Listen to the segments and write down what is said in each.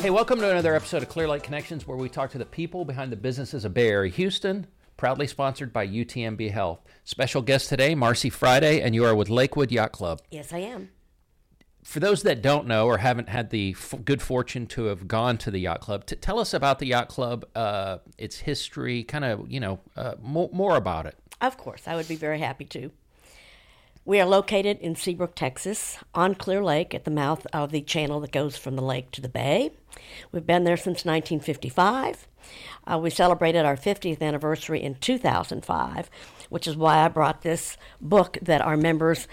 Hey, welcome to another episode of Clear Lake Connections, where we talk to the people behind the businesses of Bay Area Houston. Proudly sponsored by UTMB Health. Special guest today, Marcy Friday, and you are with Lakewood Yacht Club. Yes, I am. For those that don't know or haven't had the f- good fortune to have gone to the yacht club, t- tell us about the yacht club, uh, its history, kind of you know uh, more about it. Of course, I would be very happy to. We are located in Seabrook, Texas, on Clear Lake at the mouth of the channel that goes from the lake to the bay. We've been there since 1955. Uh, we celebrated our 50th anniversary in 2005, which is why I brought this book that our members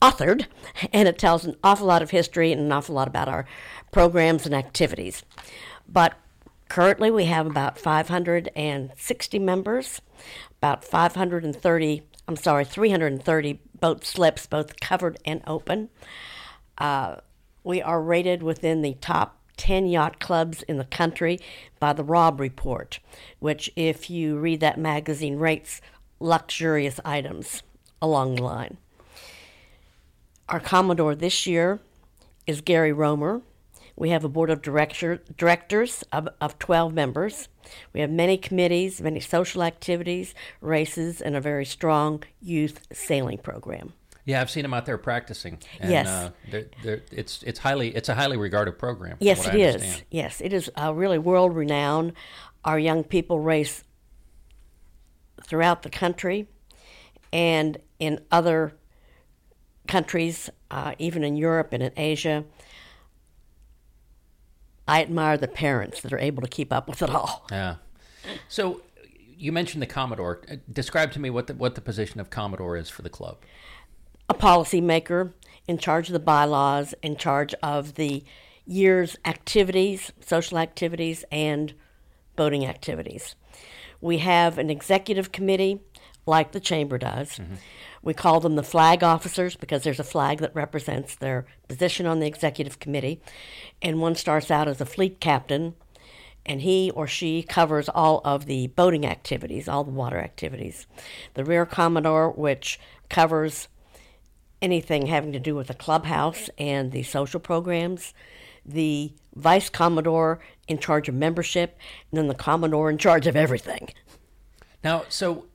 authored, and it tells an awful lot of history and an awful lot about our programs and activities. But currently, we have about 560 members, about 530, I'm sorry, 330 boat slips, both covered and open. Uh, we are rated within the top 10 yacht clubs in the country by the Robb Report, which, if you read that magazine, rates luxurious items along the line. Our Commodore this year is Gary Romer. We have a board of director, directors of, of 12 members. We have many committees, many social activities, races, and a very strong youth sailing program. Yeah, I've seen them out there practicing. And, Yes. uh, they're, they're, it's it's highly it's a highly regarded program. Yes, it I is. understand. Yes, it is uh, really world renowned. Our young people race throughout the country and in other countries, uh, even in Europe and in Asia. I admire the parents that are able to keep up with it all. Yeah. So you mentioned the Commodore. Uh, Describe to me what the what the position of Commodore is for the club. a policymaker in charge of the bylaws, in charge of the year's activities, social activities, and boating activities. We have an executive committee, like the chamber does. We call them the flag officers because there's a flag that represents their position on the executive committee. And one starts out as a fleet captain, and he or she covers all of the boating activities, all the water activities. The rear commodore, which covers anything having to do with the clubhouse and the social programs, the vice commodore in charge of membership, and then the commodore in charge of everything. Now, so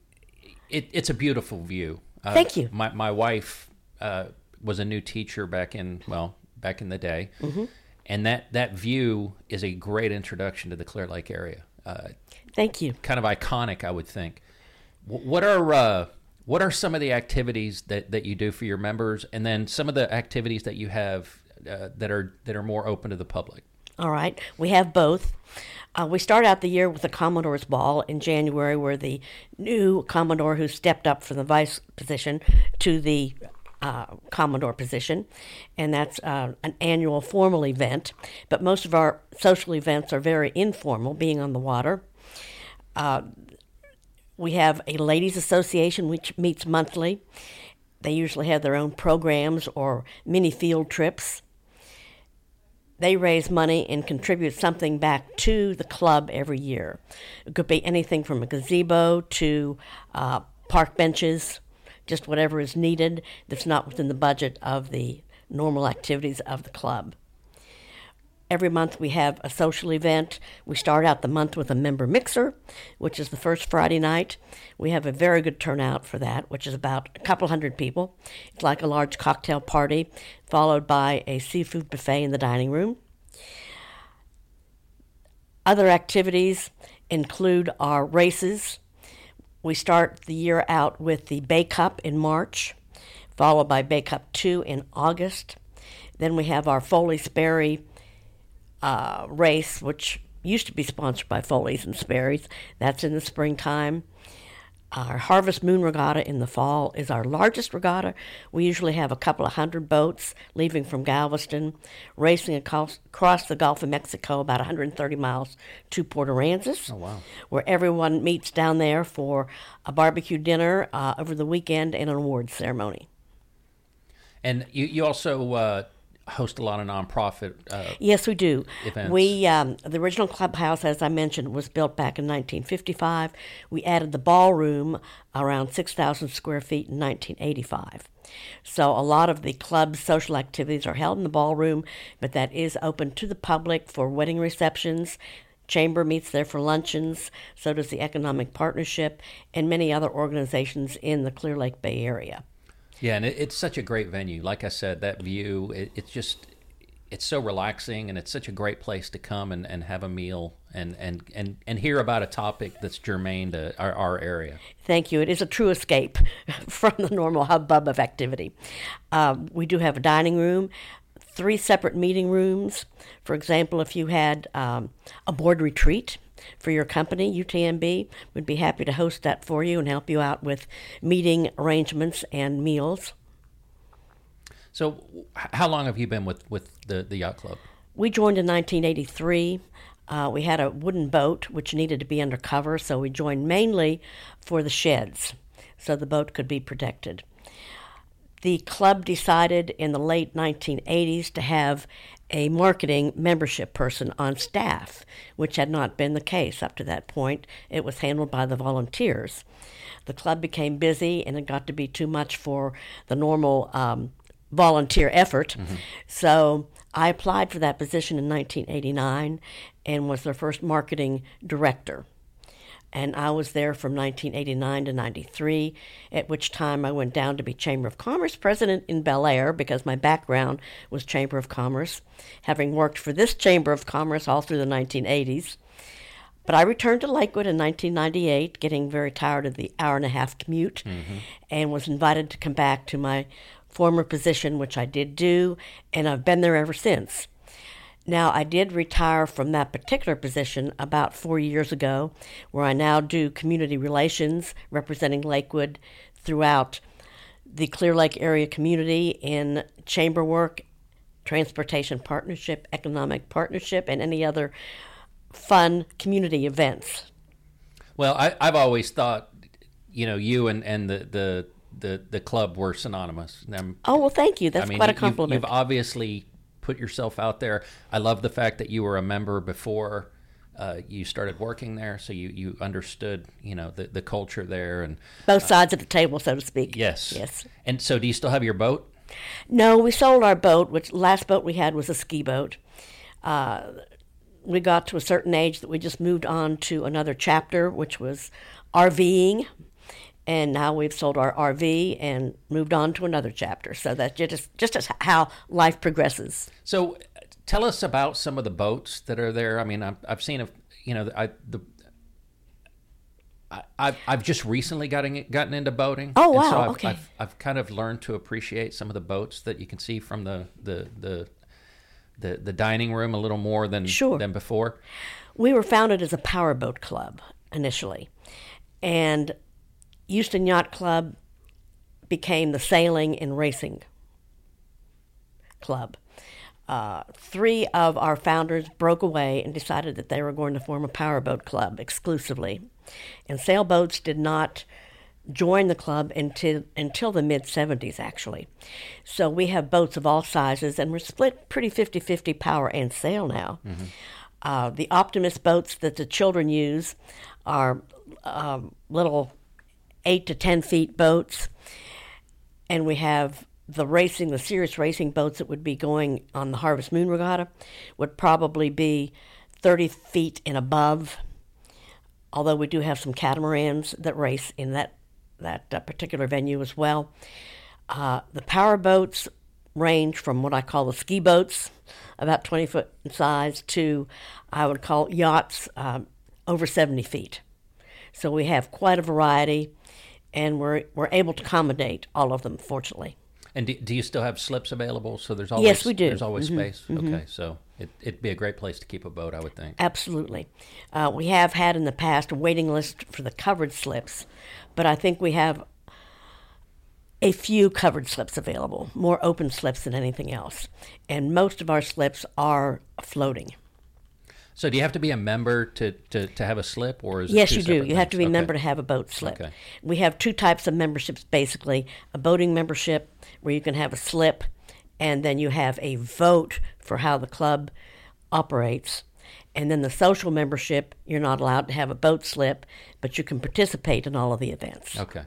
it, it's a beautiful view. Uh, Thank you. My my wife uh, was a new teacher back in well back in the day, Mm-hmm. and that that view is a great introduction to the Clear Lake area. Uh, Thank you. kind of iconic, I would think. Wh- What are uh, what are some of the activities that, that you do for your members, and then some of the activities that you have uh, that are that are more open to the public? All right, we have both. Uh, we start out the year with the Commodore's Ball in January, where the new Commodore who stepped up from the vice position to the uh, Commodore position, and that's uh, an annual formal event. But most of our social events are very informal, being on the water. Uh, we have a ladies' association which meets monthly. They usually have their own programs or mini field trips they raise money and contribute something back to the club every year. It could be anything from a gazebo to uh, park benches, just whatever is needed that's not within the budget of the normal activities of the club. Every month we have a social event. We start out the month with a member mixer, which is the first Friday night. We have a very good turnout for that, which is about a couple hundred people. It's like a large cocktail party, followed by a seafood buffet in the dining room. Other activities include our races. We start the year out with the Bay Cup in March, followed by Bay Cup 2 in August. Then we have our Foley Sperry uh, race, which used to be sponsored by Foley's and Sperry's. That's in the springtime. Our Harvest Moon Regatta in the fall is our largest regatta. We usually have a couple of hundred boats leaving from Galveston, racing across, across the Gulf of Mexico, about 130 miles to Port Aransas, Oh, wow. where everyone meets down there for a barbecue dinner uh, over the weekend and an awards ceremony. And you, you also uh, host a lot of nonprofit. Uh, Yes, we do. Events. We um, the original clubhouse, as I mentioned, was built back in 1955. We added the ballroom around 6,000 square feet in 1985. So a lot of the club's social activities are held in the ballroom, but that is open to the public for wedding receptions. Chamber meets there for luncheons. So does the Economic Partnership and many other organizations in the Clear Lake Bay Area. Yeah, and it, it's such a great venue. Like I said, that view, it, it's just, it's so relaxing, and it's such a great place to come and, and have a meal and, and, and, and hear about a topic that's germane to our, our area. Thank you. It is a true escape from the normal hubbub of activity. Um, we do have a dining room, three separate meeting rooms. For example, if you had um, a board retreat for your company, UTMB, we'd be happy to host that for you and help you out with meeting arrangements and meals. So, how long have you been with, with the, the yacht club? We joined in 1983. Uh, we had a wooden boat which needed to be undercover, so we joined mainly for the sheds so the boat could be protected. The club decided in the late 1980s to have a marketing membership person on staff, which had not been the case up to that point. It was handled by the volunteers. The club became busy and it got to be too much for the normal um, volunteer effort. So I applied for that position in 1989 and was their first marketing director and I was there from 1989 to 93, at which time I went down to be Chamber of Commerce president in Bellaire because my background was Chamber of Commerce, having worked for this Chamber of Commerce all through the 1980s. But I returned to Lakewood in 1998, getting very tired of the hour and a half commute, mm-hmm. and was invited to come back to my former position, which I did do, and I've been there ever since. Now, I did retire from that particular position about four years ago, where I now do community relations representing Lakewood throughout the Clear Lake area community in chamber work, transportation partnership, economic partnership, and any other fun community events. Well, I, I've always thought, you know, you and, and the, the, the, the club were synonymous. I'm- Oh, well, thank you. That's I mean, quite a compliment. You've, you've obviously put yourself out there. I love the fact that you were a member before uh, you started working there, so you, you understood, you know, the, the culture there. And Both sides of the table, so to speak. yes, Yes. And so, do you still have your boat? No, we sold our boat, which last boat we had was a ski boat. Uh, we got to a certain age that we just moved on to another chapter, which was RVing. And now we've sold our RV and moved on to another chapter. So that's just just as how life progresses. So, uh, tell us about some of the boats that are there. I mean, I've, I've seen, a, you know, I the. I've, I've just recently gotten gotten into boating. Oh, and so wow, I've, okay. I've, I've kind of learned to appreciate some of the boats that you can see from the the the the, the dining room a little more than Sure. than before. We were founded as a powerboat club initially, and Houston Yacht Club became the sailing and racing club. Uh, three of our founders broke away and decided that they were going to form a powerboat club exclusively, and sailboats did not join the club until until the mid 70s actually. So we have boats of all sizes and we're split pretty 50-50 power and sail now. Uh, the Optimist boats that the children use are um, little eight to ten feet boats, and we have the racing, the serious racing boats that would be going on the Harvest Moon Regatta would probably be thirty feet and above. Although we do have some catamarans that race in that that uh, particular venue as well. Uh, the power boats range from what I call the ski boats, about 20 foot in size, to I would call yachts um, over 70 feet. So we have quite a variety, and we're, we're able to accommodate all of them, fortunately. And do, do you still have slips available? So there's always Yes, we do. There's always space. Okay, so it, it'd be a great place to keep a boat, I would think. Absolutely. Uh, we have had in the past a waiting list for the covered slips, but I think we have a few covered slips available, more open slips than anything else. And most of our slips are floating. So do you have to be a member to, to, to have a slip, or is it Yes, you do. You have to be a Okay. member to have a boat slip. Okay. We have two types of memberships basically a boating membership, where you can have a slip and then you have a vote for how the club operates. And then the social membership, you're not allowed to have a boat slip, but you can participate in all of the events. Okay.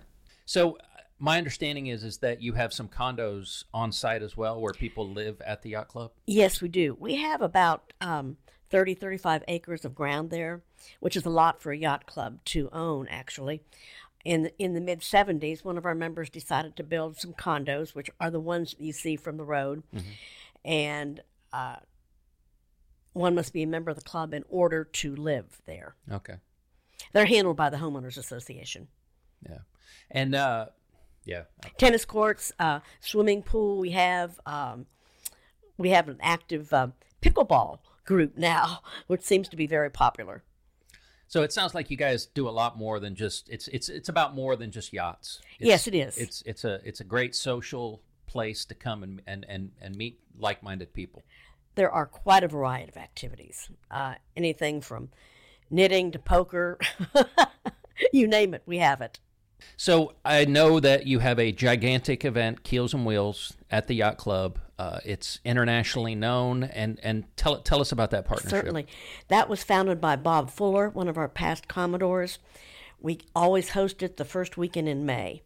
So uh, my understanding is is that you have some condos on site as well where people live at the yacht club. Yes, we do. We have about um, 30, 35 acres of ground there, which is a lot for a yacht club to own, actually. In, in the mid 70s, one of our members decided to build some condos, which are the ones that you see from the road. And uh, one must be a member of the club in order to live there. Okay. They're handled by the Homeowners Association. Yeah. And uh yeah. Tennis courts, uh, swimming pool. We have um, we have an active uh, pickleball group now, which seems to be very popular. So it sounds like you guys do a lot more than just it's it's it's about more than just yachts. It's, Yes, it is. It's it's a it's a great social place to come and and and, and meet like-minded people. There are quite a variety of activities. Uh, anything from knitting to poker, you name it, we have it. So I know that you have a gigantic event, Keels and Wheels, at the yacht club. Uh, it's internationally known, and and tell tell us about that partnership. Certainly. That was founded by Bob Fuller, one of our past Commodores. We always host it the first weekend in May.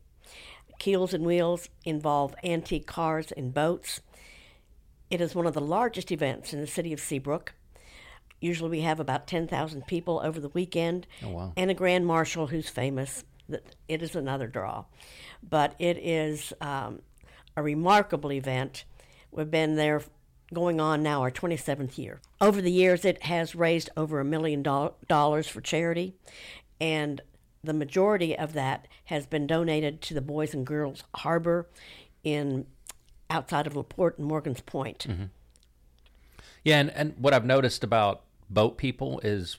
Keels and Wheels involve antique cars and boats. It is one of the largest events in the city of Seabrook. Usually we have about 10,000 people over the weekend. Oh, wow. And a grand marshal who's famous. It is another draw. But it is um, a remarkable event. We've been there going on now our 27th year. Over the years, it has raised over a million dollars for charity, and the majority of that has been donated to the Boys and Girls Harbor in outside of LaPorte and Morgan's Point. Mm-hmm. Yeah, and, and what I've noticed about boat people is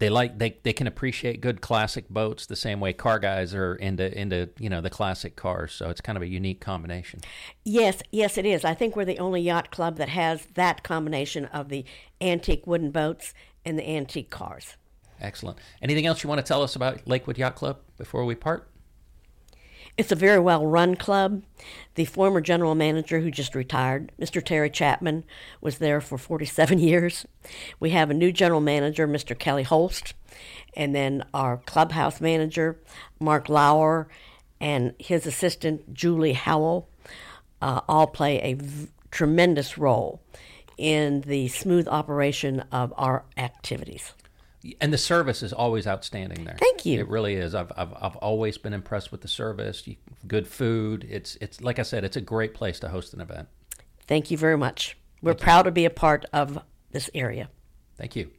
they like they, they can appreciate good classic boats the same way car guys are into into you know the classic cars. So it's kind of a unique combination. Yes, yes, it is. I think we're the only yacht club that has that combination of the antique wooden boats and the antique cars. Excellent. Anything else you want to tell us about Lakewood Yacht Club before we part? It's a very well run club. The former general manager, who just retired, Mr. Terry Chapman, was there for 47 years. We have a new general manager, Mr. Kelly Holst, and then our clubhouse manager, Mark Lauer, and his assistant, Julie Howell, uh, all play a v- tremendous role in the smooth operation of our activities. And the service is always outstanding there. Thank you. It really is. I've, I've, I've always been impressed with the service. You, good food. It's it's like I said, it's a great place to host an event. Thank you very much. We're proud to be a part of this area. Thank you.